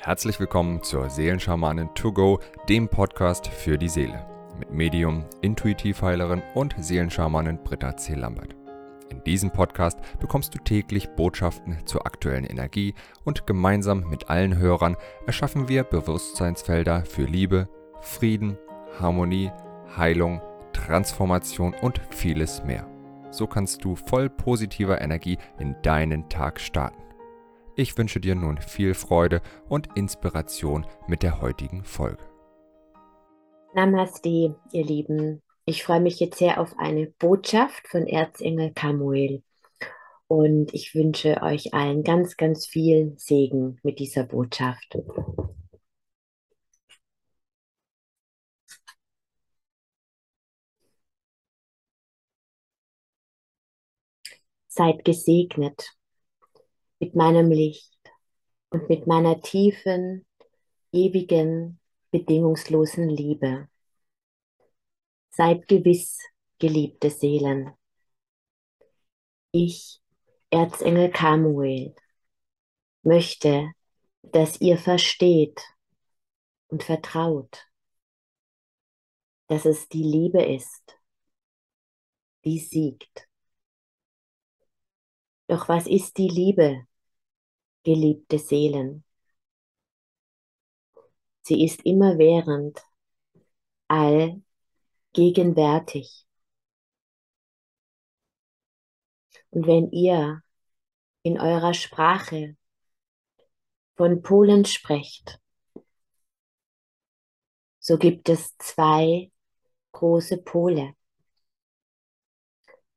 Herzlich willkommen zur Seelenschamanin To Go, dem Podcast für die Seele. Mit Medium, Intuitivheilerin und Seelenschamanin Britta C. Lambert. In diesem Podcast bekommst du täglich Botschaften zur aktuellen Energie und gemeinsam mit allen Hörern erschaffen wir Bewusstseinsfelder für Liebe, Frieden, Harmonie, Heilung, Transformation und vieles mehr. So kannst du voll positiver Energie in deinen Tag starten. Ich wünsche dir nun viel Freude und Inspiration mit der heutigen Folge. Namaste, ihr Lieben. Ich freue mich jetzt sehr auf eine Botschaft von Erzengel Kamuel. Und ich wünsche euch allen ganz, ganz viel Segen mit dieser Botschaft. Seid gesegnet mit meinem Licht und mit meiner tiefen, ewigen, bedingungslosen Liebe. Seid gewiss, geliebte Seelen. Ich, Erzengel Kamuel, möchte, dass ihr versteht und vertraut, dass es die Liebe ist, die siegt. Doch was ist die Liebe? Geliebte Seelen. Sie ist immerwährend, allgegenwärtig. Und wenn ihr in eurer Sprache von Polen sprecht, so gibt es zwei große Pole,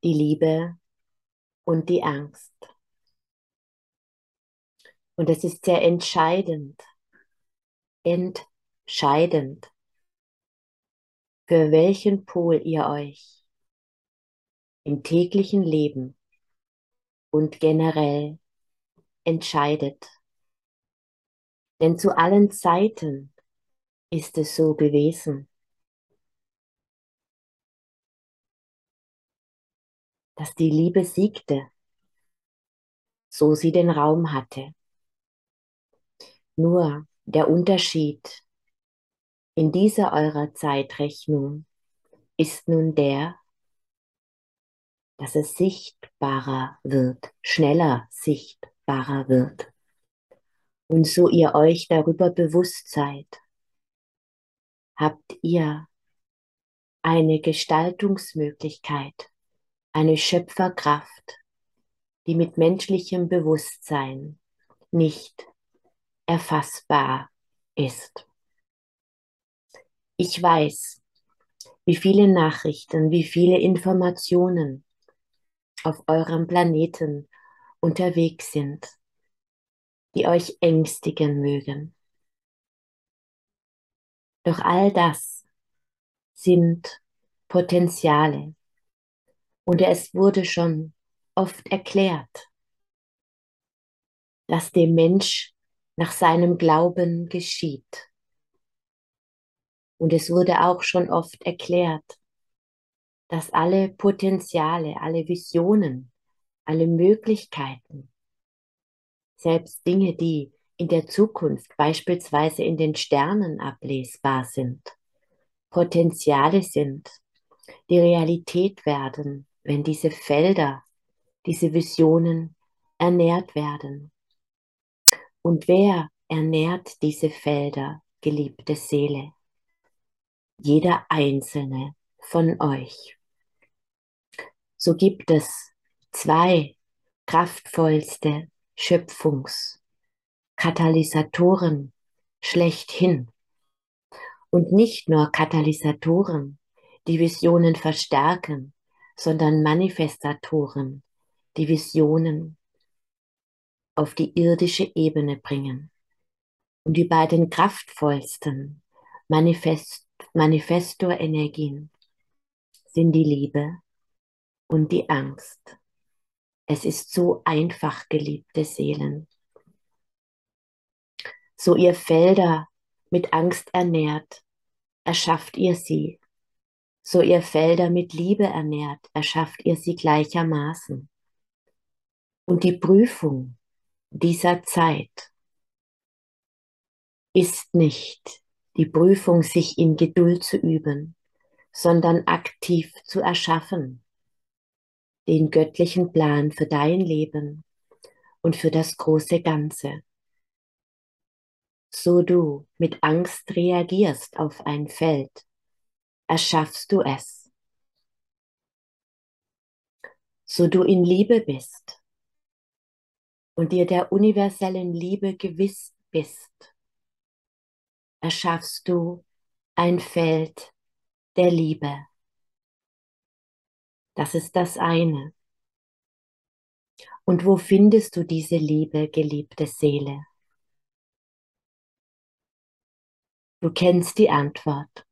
die Liebe und die Angst. Und es ist sehr entscheidend, entscheidend, für welchen Pol ihr euch im täglichen Leben und generell entscheidet. Denn zu allen Zeiten ist es so gewesen, dass die Liebe siegte, so sie den Raum hatte. Nur der Unterschied in dieser eurer Zeitrechnung ist nun der, dass es sichtbarer wird, schneller sichtbarer wird. Und so ihr euch darüber bewusst seid, habt ihr eine Gestaltungsmöglichkeit, eine Schöpferkraft, die mit menschlichem Bewusstsein nicht erfassbar ist. Ich weiß, wie viele Nachrichten, wie viele Informationen auf eurem Planeten unterwegs sind, die euch ängstigen mögen. Doch all das sind Potenziale. Und es wurde schon oft erklärt, dass dem Mensch nach seinem Glauben geschieht. Und es wurde auch schon oft erklärt, dass alle Potenziale, alle Visionen, alle Möglichkeiten, selbst Dinge, die in der Zukunft beispielsweise in den Sternen ablesbar sind, Potenziale sind, die Realität werden, wenn diese Felder, diese Visionen ernährt werden. Und wer ernährt diese Felder, geliebte Seele? Jeder einzelne von euch. So gibt es zwei kraftvollste Schöpfungskatalysatoren schlechthin. Und nicht nur Katalysatoren, die Visionen verstärken, sondern Manifestatoren, die Visionen auf die irdische Ebene bringen. Und die beiden kraftvollsten Manifest Manifestor-Energien sind die Liebe und die Angst. Es ist so einfach, geliebte Seelen. So ihr Felder mit Angst ernährt, erschafft ihr sie. So ihr Felder mit Liebe ernährt, erschafft ihr sie gleichermaßen. Und die Prüfung dieser Zeit ist nicht die Prüfung, sich in Geduld zu üben, sondern aktiv zu erschaffen, den göttlichen Plan für dein Leben und für das große Ganze. So du mit Angst reagierst auf ein Feld, erschaffst du es. So du in Liebe bist und dir der universellen Liebe gewiss bist, erschaffst du ein Feld der Liebe. Das ist das eine. Und wo findest du diese Liebe, geliebte Seele? Du kennst die Antwort.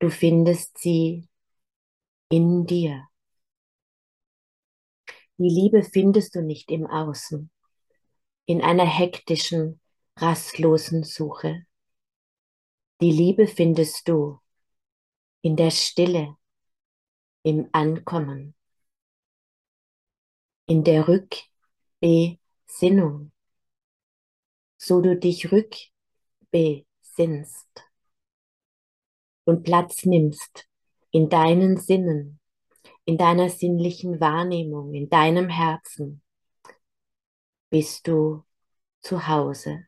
Du findest sie in dir. Die Liebe findest du nicht im Außen, in einer hektischen, rastlosen Suche. Die Liebe findest du in der Stille, im Ankommen, in der Rückbesinnung, so du dich rückbesinnst und Platz nimmst in deinen Sinnen, in deiner sinnlichen Wahrnehmung, in deinem Herzen, bist du zu Hause.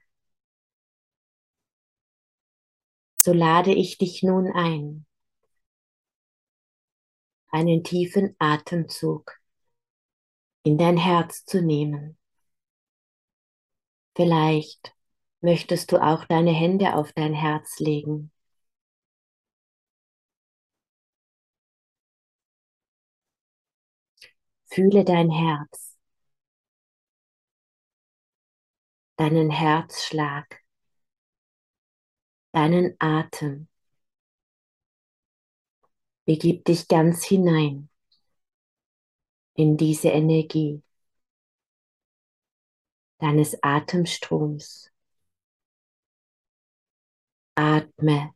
So lade ich dich nun ein, einen tiefen Atemzug in dein Herz zu nehmen. Vielleicht möchtest du auch deine Hände auf dein Herz legen. Fühle dein Herz, deinen Herzschlag, deinen Atem. Begib dich ganz hinein in diese Energie deines Atemstroms. Atme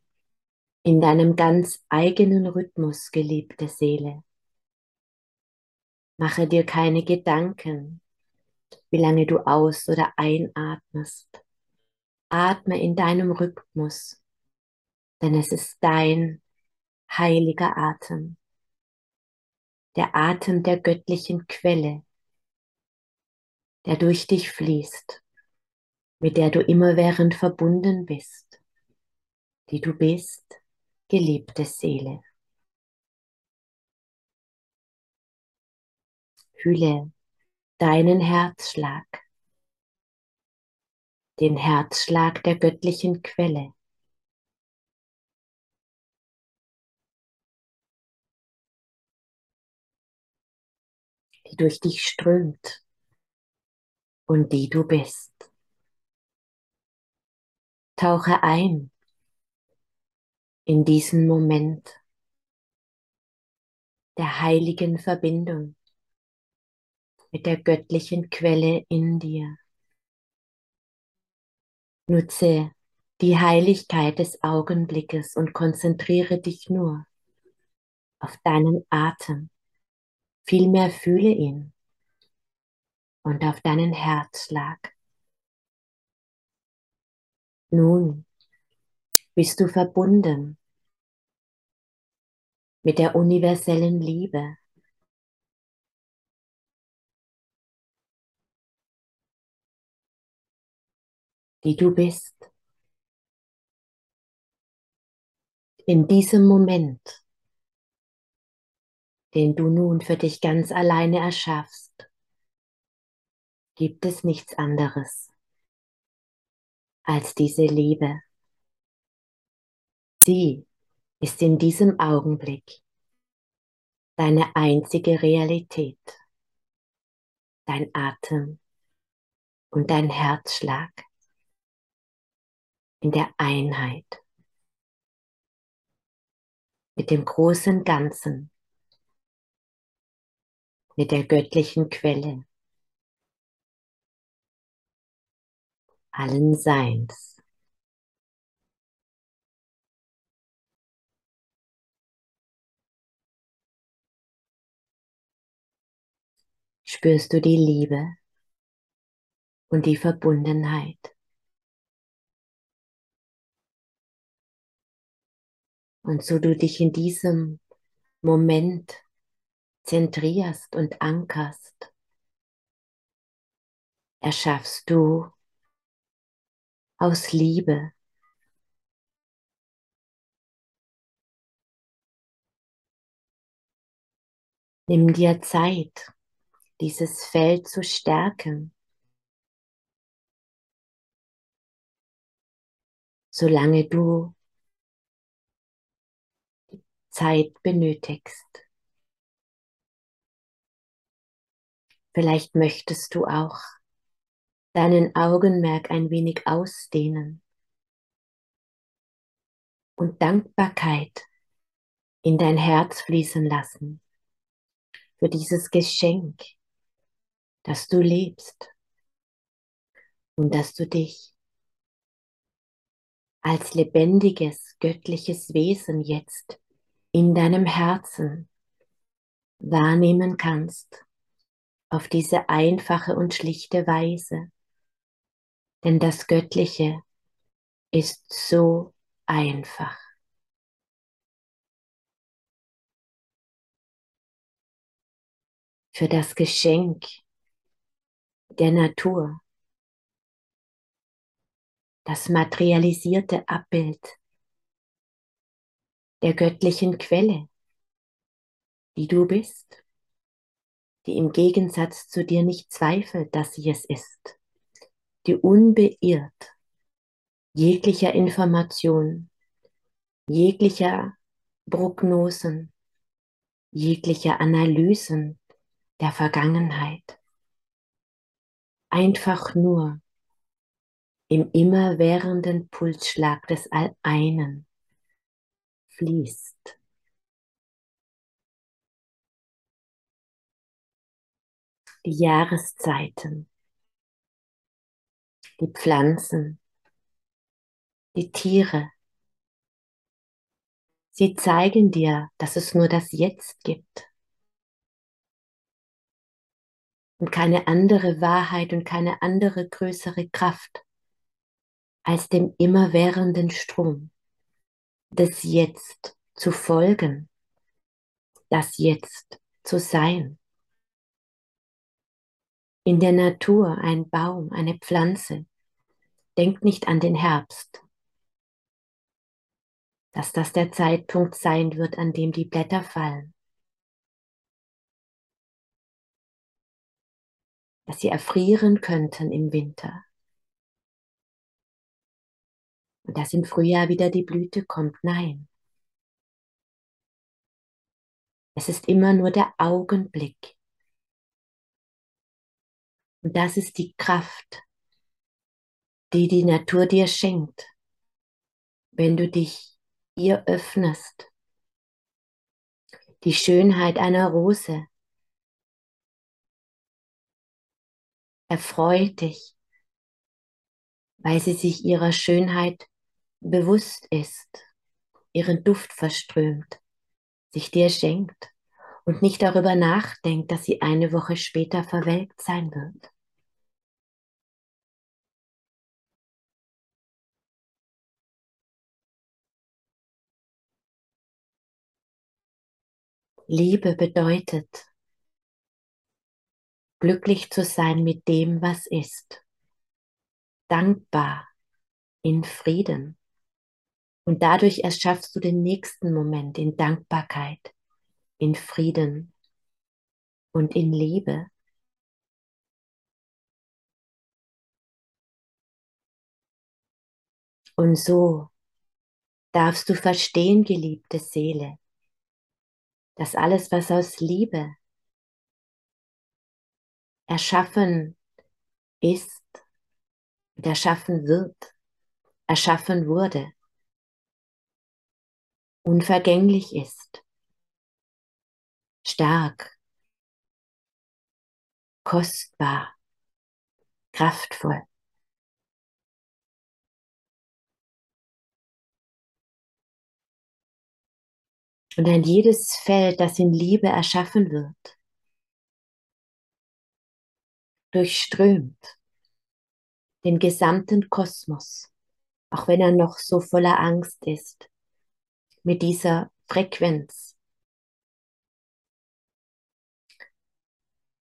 in deinem ganz eigenen Rhythmus, geliebte Seele. Mache dir keine Gedanken, wie lange du aus- oder einatmest. Atme in deinem Rhythmus, denn es ist dein heiliger Atem, der Atem der göttlichen Quelle, der durch dich fließt, mit der du immerwährend verbunden bist, die du bist, geliebte Seele. Fühle deinen Herzschlag, den Herzschlag der göttlichen Quelle. die durch dich strömt und die du bist. Tauche ein in diesen Moment der heiligen Verbindung mit der göttlichen Quelle in dir. Nutze die Heiligkeit des Augenblickes und konzentriere dich nur auf deinen Atem. Vielmehr fühle ihn und auf deinen Herzschlag. Nun bist du verbunden mit der universellen Liebe. Die du bist. In diesem Moment, den du nun für dich ganz alleine erschaffst, gibt es nichts anderes als diese Liebe. Sie ist in diesem Augenblick deine einzige Realität, dein Atem und dein Herzschlag in der Einheit. Mit dem großen Ganzen, mit der göttlichen Quelle. Allen Seins. Spürst du die Liebe und die Verbundenheit Und so du dich in diesem Moment zentrierst und ankerst, erschaffst du aus Liebe Nimm dir Zeit, dieses Feld zu stärken, solange du Zeit benötigst. Vielleicht möchtest du auch deinen Augenmerk ein wenig ausdehnen und Dankbarkeit in dein Herz fließen lassen für dieses Geschenk, dass du lebst und dass du dich als lebendiges, göttliches Wesen jetzt in deinem Herzen wahrnehmen kannst, auf diese einfache und schlichte Weise. Denn das Göttliche ist so einfach. für das Geschenk der Natur, das materialisierte Abbild der göttlichen Quelle, die du bist, die im Gegensatz zu dir nicht zweifelt, dass sie es ist, die unbeirrt jeglicher Information, jeglicher Prognosen, jeglicher Analysen der Vergangenheit. Einfach nur im immerwährenden Pulsschlag des All-Einen fließt. Die Jahreszeiten, die Pflanzen, die Tiere. Sie zeigen dir, dass es nur das Jetzt gibt. und keine andere Wahrheit und keine andere größere Kraft als dem immerwährenden Strom des Jetzt zu folgen, das Jetzt zu sein. In der Natur ein Baum, eine Pflanze, denkt nicht an den Herbst, dass das der Zeitpunkt sein wird, an dem die Blätter fallen. dass sie erfrieren könnten im Winter. Und dass im Frühjahr wieder die Blüte kommt. Nein. Es ist immer nur der Augenblick. Und das ist die Kraft, die die Natur dir schenkt, wenn du dich ihr öffnest. Die Schönheit einer Rose erfreut dich, weil sie sich ihrer Schönheit bewusst ist, ihren Duft verströmt, sich dir schenkt und nicht darüber nachdenkt, dass sie eine Woche später verwelkt sein wird. Liebe bedeutet, glücklich zu sein mit dem, was ist, dankbar, in Frieden. Und dadurch erschaffst du den nächsten Moment in Dankbarkeit, in Frieden und in Liebe. Und so darfst du verstehen, geliebte Seele, dass alles, was aus Liebe erschaffen ist, erschaffen wird, erschaffen wurde, unvergänglich ist, stark, kostbar, kraftvoll. Und ein jedes Feld, das in Liebe erschaffen wird, durchströmt den gesamten Kosmos, auch wenn er noch so voller Angst ist, mit dieser Frequenz.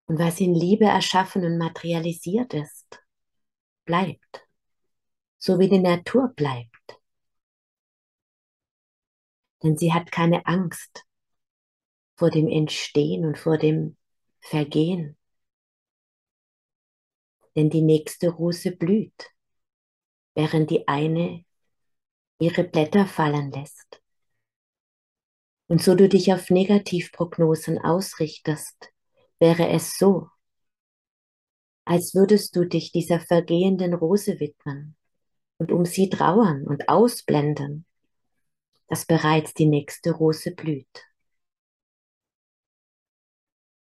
Und was in Liebe erschaffen und materialisiert ist, bleibt, so wie die Natur bleibt. Denn sie hat keine Angst vor dem Entstehen und vor dem Vergehen. Denn die nächste Rose blüht, während die eine ihre Blätter fallen lässt. Und so du dich auf Negativprognosen ausrichtest, wäre es so, als würdest du dich dieser vergehenden Rose widmen und um sie trauern und ausblenden, dass bereits die nächste Rose blüht.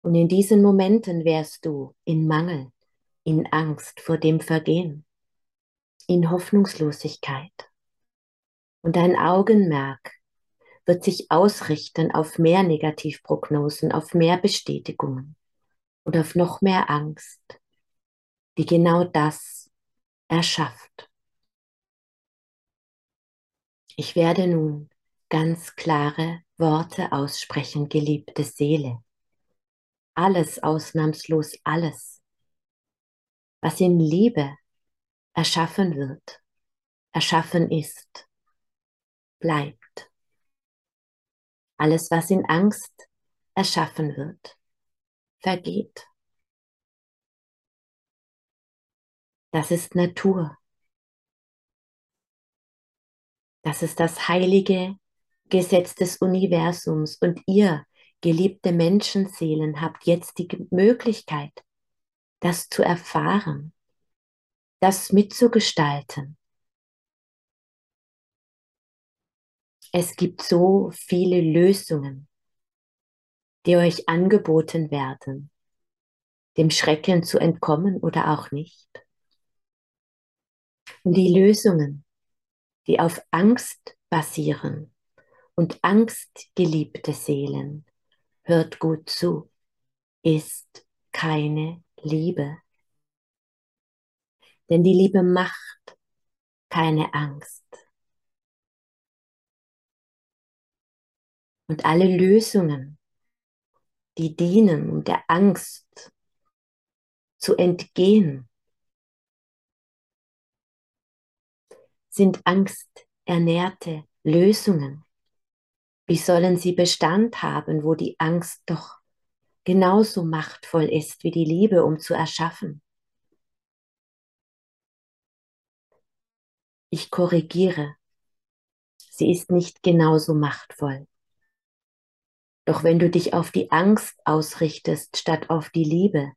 Und in diesen Momenten wärst du in Mangel, in Angst vor dem Vergehen, in Hoffnungslosigkeit. Und dein Augenmerk wird sich ausrichten auf mehr Negativprognosen, auf mehr Bestätigungen und auf noch mehr Angst, die genau das erschafft. Ich werde nun ganz klare Worte aussprechen, geliebte Seele. Alles, ausnahmslos alles, was in Liebe erschaffen wird, erschaffen ist, bleibt. Alles, was in Angst erschaffen wird, vergeht. Das ist Natur. Das ist das heilige Gesetz des Universums und ihr, geliebte Menschenseelen, habt jetzt die Möglichkeit, das zu erfahren, das mitzugestalten. Es gibt so viele Lösungen, die euch angeboten werden, dem Schrecken zu entkommen oder auch nicht. Und die Lösungen, die auf Angst basieren und angstgeliebte Seelen, hört gut zu, ist keine Liebe. Denn die Liebe macht keine Angst. Und alle Lösungen, die dienen, um der Angst zu entgehen, sind angsternährte Lösungen. Wie sollen sie Bestand haben, wo die Angst doch genauso machtvoll ist wie die Liebe, um zu erschaffen? Ich korrigiere. Sie ist nicht genauso machtvoll. Doch wenn du dich auf die Angst ausrichtest statt auf die Liebe,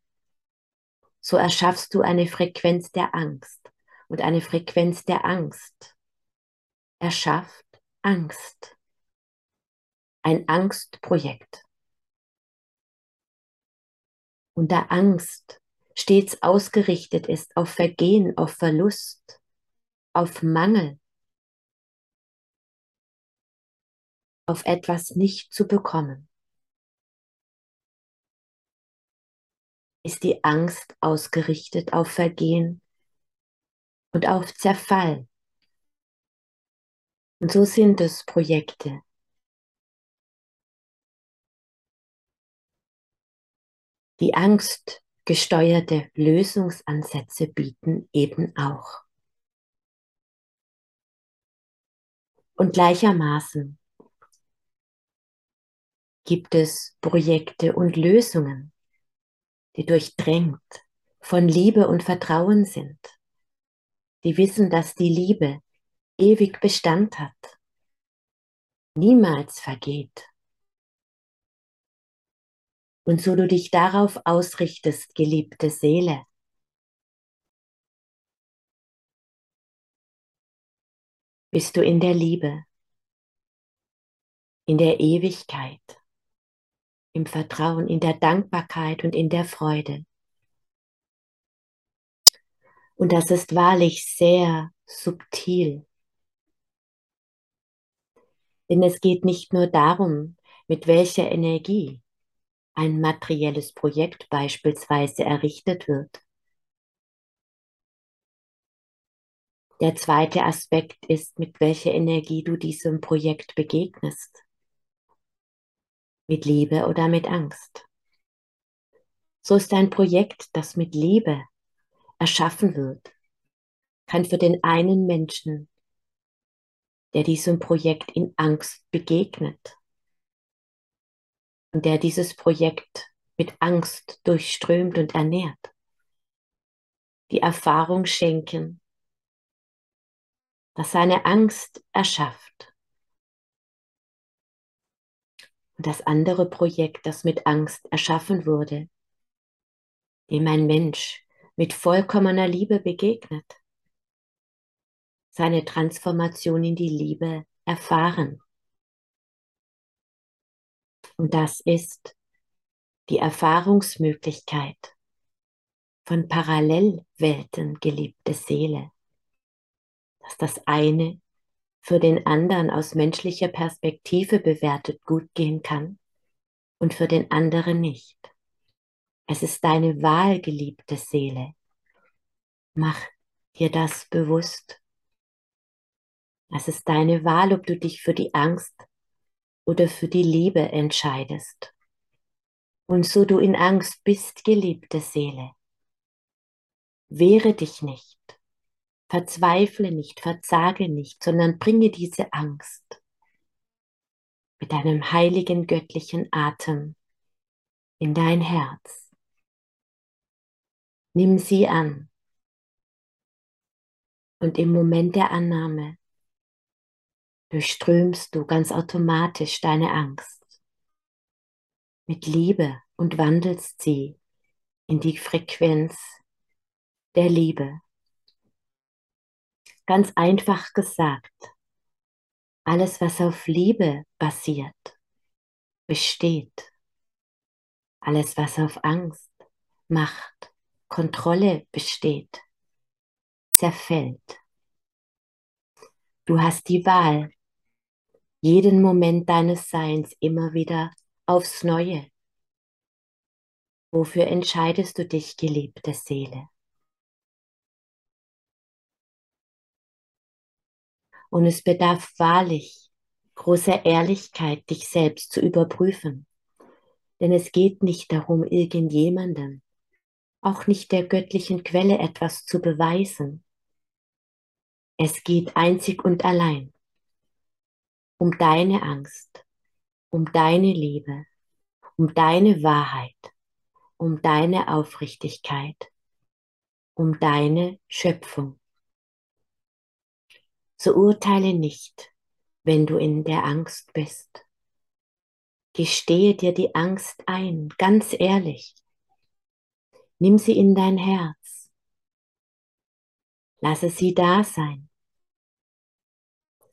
so erschaffst du eine Frequenz der Angst. Und eine Frequenz der Angst erschafft Angst. Ein Angstprojekt. Und da Angst stets ausgerichtet ist auf Vergehen, auf Verlust, auf Mangel, auf etwas nicht zu bekommen, ist die Angst ausgerichtet auf Vergehen und auf Zerfall. Und so sind es Projekte. Die angstgesteuerte Lösungsansätze bieten eben auch. Und gleichermaßen gibt es Projekte und Lösungen, die durchdrängt von Liebe und Vertrauen sind, die wissen, dass die Liebe ewig Bestand hat, niemals vergeht. Und so du dich darauf ausrichtest, geliebte Seele, bist du in der Liebe, in der Ewigkeit, im Vertrauen, in der Dankbarkeit und in der Freude. Und das ist wahrlich sehr subtil. Denn es geht nicht nur darum, mit welcher Energie ein materielles Projekt beispielsweise errichtet wird. Der zweite Aspekt ist, mit welcher Energie du diesem Projekt begegnest. Mit Liebe oder mit Angst. So ist ein Projekt, das mit Liebe erschaffen wird, kann für den einen Menschen, der diesem Projekt in Angst begegnet und der dieses Projekt mit Angst durchströmt und ernährt, die Erfahrung schenken, dass seine Angst erschafft. Das andere Projekt, das mit Angst erschaffen wurde, dem ein Mensch mit vollkommener Liebe begegnet, seine Transformation in die Liebe erfahren. Und das ist die Erfahrungsmöglichkeit von Parallelwelten, geliebte Seele, dass das eine für den anderen aus menschlicher Perspektive bewertet gut gehen kann und für den anderen nicht. Es ist deine Wahl, geliebte Seele. Mach dir das bewusst. Es ist deine Wahl, ob du dich für die Angst oder für die Liebe entscheidest. Und so du in Angst bist, geliebte Seele, wehre dich nicht, verzweifle nicht, verzage nicht, sondern bringe diese Angst mit deinem heiligen göttlichen Atem in dein Herz. Nimm sie an. Und im Moment der Annahme durchströmst du ganz automatisch deine Angst mit Liebe und wandelst sie in die Frequenz der Liebe. Ganz einfach gesagt, alles, was auf Liebe basiert, besteht. Alles, was auf Angst, Macht, Kontrolle besteht, zerfällt. Du hast die Wahl, jeden Moment deines Seins immer wieder aufs Neue. Wofür entscheidest du dich, geliebte Seele? Und es bedarf wahrlich großer Ehrlichkeit, dich selbst zu überprüfen. Denn es geht nicht darum, irgendjemandem, auch nicht der göttlichen Quelle etwas zu beweisen. Es geht einzig und allein um deine Angst, um deine Liebe, um deine Wahrheit, um deine Aufrichtigkeit, um deine Schöpfung. So urteile nicht, wenn du in der Angst bist. Gestehe dir die Angst ein, ganz ehrlich. Nimm sie in dein Herz. Lasse sie da sein.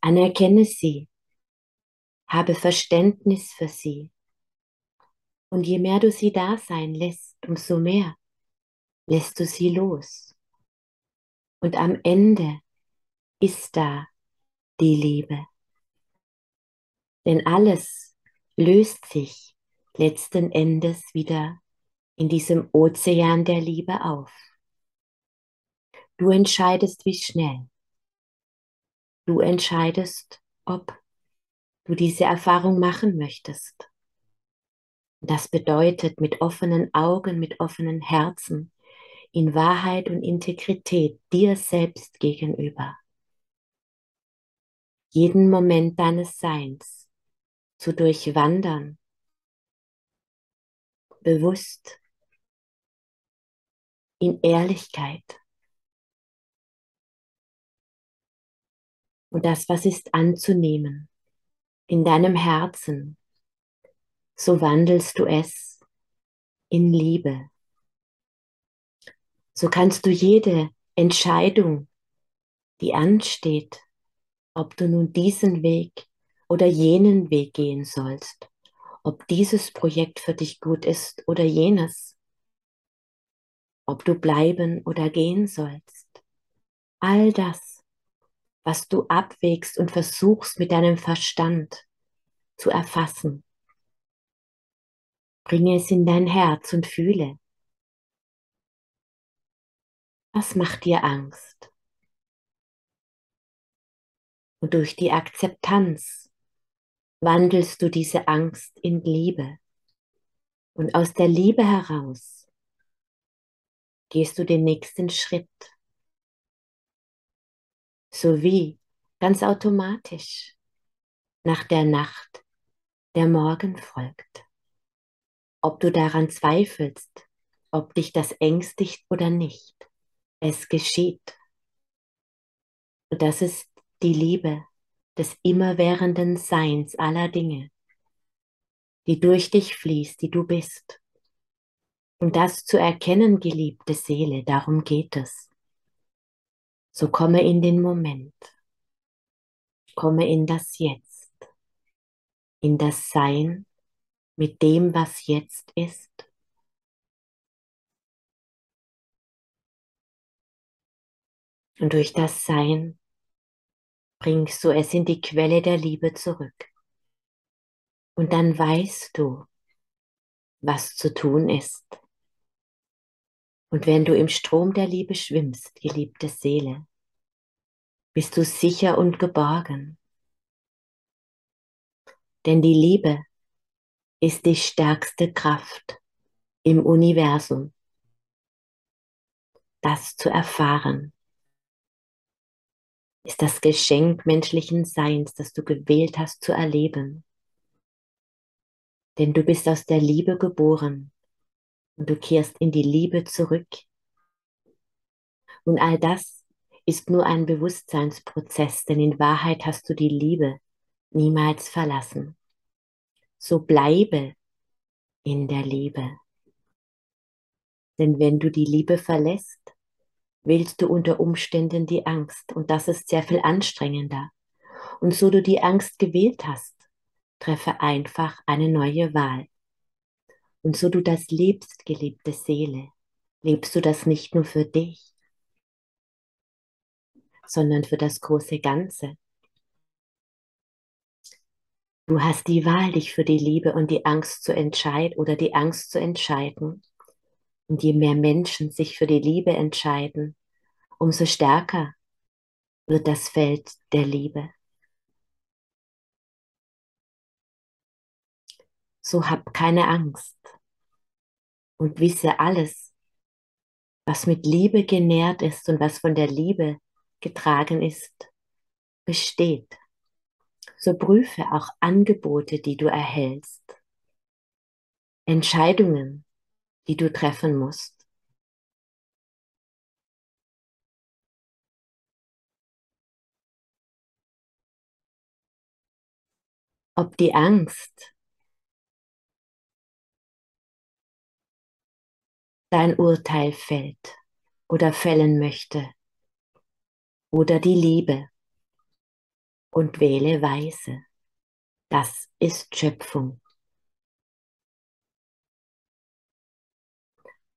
Anerkenne sie habe Verständnis für sie. Und je mehr du sie da sein lässt, umso mehr lässt du sie los. Und am Ende ist da die Liebe. Denn alles löst sich letzten Endes wieder in diesem Ozean der Liebe auf. Du entscheidest, wie schnell. Du entscheidest, ob du diese Erfahrung machen möchtest. Das bedeutet mit offenen Augen, mit offenen Herzen, in Wahrheit und Integrität dir selbst gegenüber. Jeden Moment deines Seins zu durchwandern, bewusst, in Ehrlichkeit. Und das, was ist, anzunehmen in deinem Herzen, so wandelst du es in Liebe. So kannst du jede Entscheidung, die ansteht, ob du nun diesen Weg oder jenen Weg gehen sollst, ob dieses Projekt für dich gut ist oder jenes, ob du bleiben oder gehen sollst. All das was du abwägst und versuchst mit deinem Verstand zu erfassen. Bringe es in dein Herz und fühle. Was macht dir Angst? Und durch die Akzeptanz wandelst du diese Angst in Liebe. Und aus der Liebe heraus gehst du den nächsten Schritt. So wie ganz automatisch nach der Nacht der Morgen folgt. Ob du daran zweifelst, ob dich das ängstigt oder nicht, es geschieht. Und das ist die Liebe des immerwährenden Seins aller Dinge, die durch dich fließt, die du bist. Und das zu erkennen, geliebte Seele, darum geht es. So komme in den Moment, komme in das Jetzt, in das Sein mit dem, was jetzt ist. Und durch das Sein bringst du es in die Quelle der Liebe zurück. Und dann weißt du, was zu tun ist. Und wenn du im Strom der Liebe schwimmst, geliebte Seele, bist du sicher und geborgen. Denn die Liebe ist die stärkste Kraft im Universum. Das zu erfahren ist das Geschenk menschlichen Seins, das du gewählt hast zu erleben. Denn du bist aus der Liebe geboren und du kehrst in die Liebe zurück. Und all das ist nur ein Bewusstseinsprozess, denn in Wahrheit hast du die Liebe niemals verlassen. So bleibe in der Liebe. Denn wenn du die Liebe verlässt, wählst du unter Umständen die Angst und das ist sehr viel anstrengender. Und so du die Angst gewählt hast, treffe einfach eine neue Wahl. Und so du das lebst, geliebte Seele, lebst du das nicht nur für dich, sondern für das große Ganze. Du hast die Wahl, dich für die Liebe und die Angst zu entscheiden oder die Angst zu entscheiden. Und je mehr Menschen sich für die Liebe entscheiden, umso stärker wird das Feld der Liebe. So hab keine Angst und wisse alles, was mit Liebe genährt ist und was von der Liebe getragen ist, besteht. So prüfe auch Angebote, die du erhältst, Entscheidungen, die du treffen musst. ob die Angst dein Urteil fällt oder fällen möchte oder die Liebe und wähle weise. Das ist Schöpfung.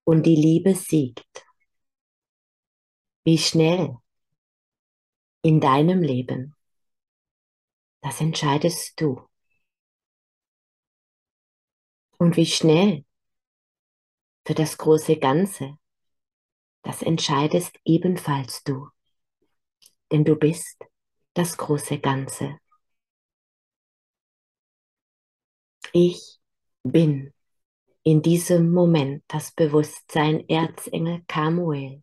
Und die Liebe siegt. Wie schnell in deinem Leben, das entscheidest du. Und wie schnell für das große Ganze, das entscheidest ebenfalls du. Denn du bist das große Ganze. Ich bin in diesem Moment das Bewusstsein Erzengel Kamuel,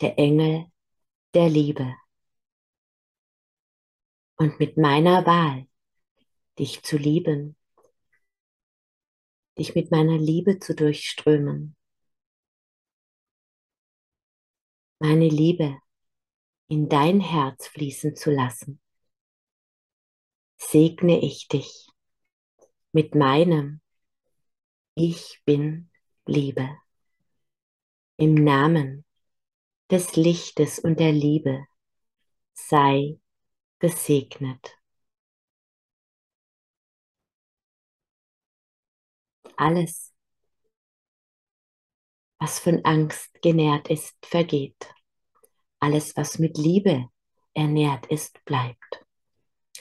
der Engel der Liebe. Und mit meiner Wahl, dich zu lieben, dich mit meiner Liebe zu durchströmen. Meine Liebe in dein Herz fließen zu lassen. Segne ich dich mit meinem Ich bin Liebe. Im Namen des Lichtes und der Liebe sei gesegnet. alles, was von Angst genährt ist, vergeht. Alles, was mit Liebe ernährt ist, bleibt.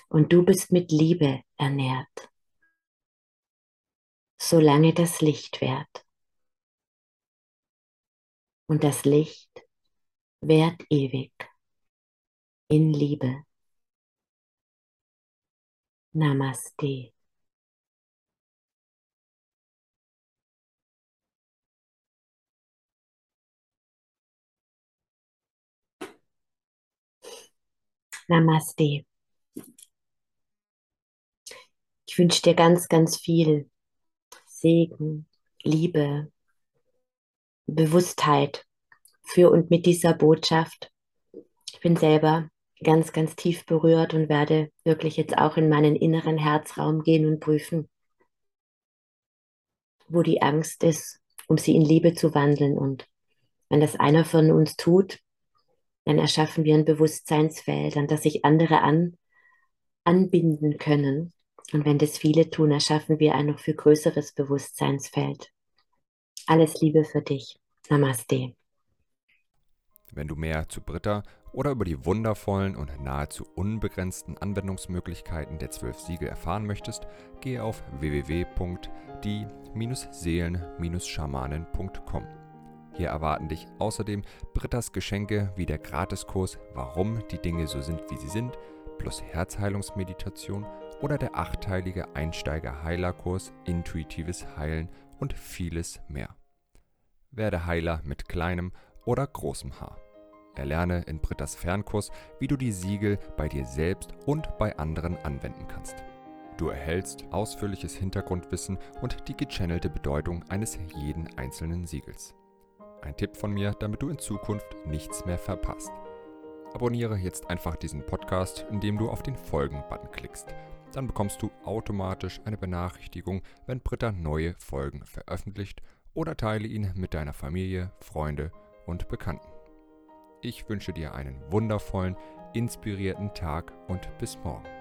Und du bist mit Liebe ernährt, solange das Licht währt. Und das Licht währt ewig in Liebe. Namaste. Namaste. Ich wünsche dir ganz, ganz viel Segen, Liebe, Bewusstheit für und mit dieser Botschaft. Ich bin selber ganz, ganz tief berührt und werde wirklich jetzt auch in meinen inneren Herzraum gehen und prüfen, wo die Angst ist, um sie in Liebe zu wandeln. Und wenn das einer von uns tut, dann erschaffen wir ein Bewusstseinsfeld, an das sich andere an, anbinden können. Und wenn das viele tun, erschaffen wir ein noch viel größeres Bewusstseinsfeld. Alles Liebe für dich. Namaste. Wenn du mehr zu Britta oder über die wundervollen und nahezu unbegrenzten Anwendungsmöglichkeiten der zwölf Siegel erfahren möchtest, gehe auf www.die-seelen-schamanen.com. Hier erwarten dich außerdem Brittas Geschenke wie der Gratiskurs Warum die Dinge so sind, wie sie sind, plus Herzheilungsmeditation oder der achteilige Einsteiger-Heilerkurs Intuitives Heilen und vieles mehr. Werde Heiler mit kleinem oder großem Haar. Erlerne in Brittas Fernkurs, wie du die Siegel bei dir selbst und bei anderen anwenden kannst. Du erhältst ausführliches Hintergrundwissen und die gechannelte Bedeutung eines jeden einzelnen Siegels. Ein Tipp von mir, damit du in Zukunft nichts mehr verpasst. Abonniere jetzt einfach diesen Podcast, indem du auf den Folgen-Button klickst. Dann bekommst du automatisch eine Benachrichtigung, wenn Britta neue Folgen veröffentlicht oder teile ihn mit deiner Familie, Freunde und Bekannten. Ich wünsche dir einen wundervollen, inspirierten Tag und bis morgen.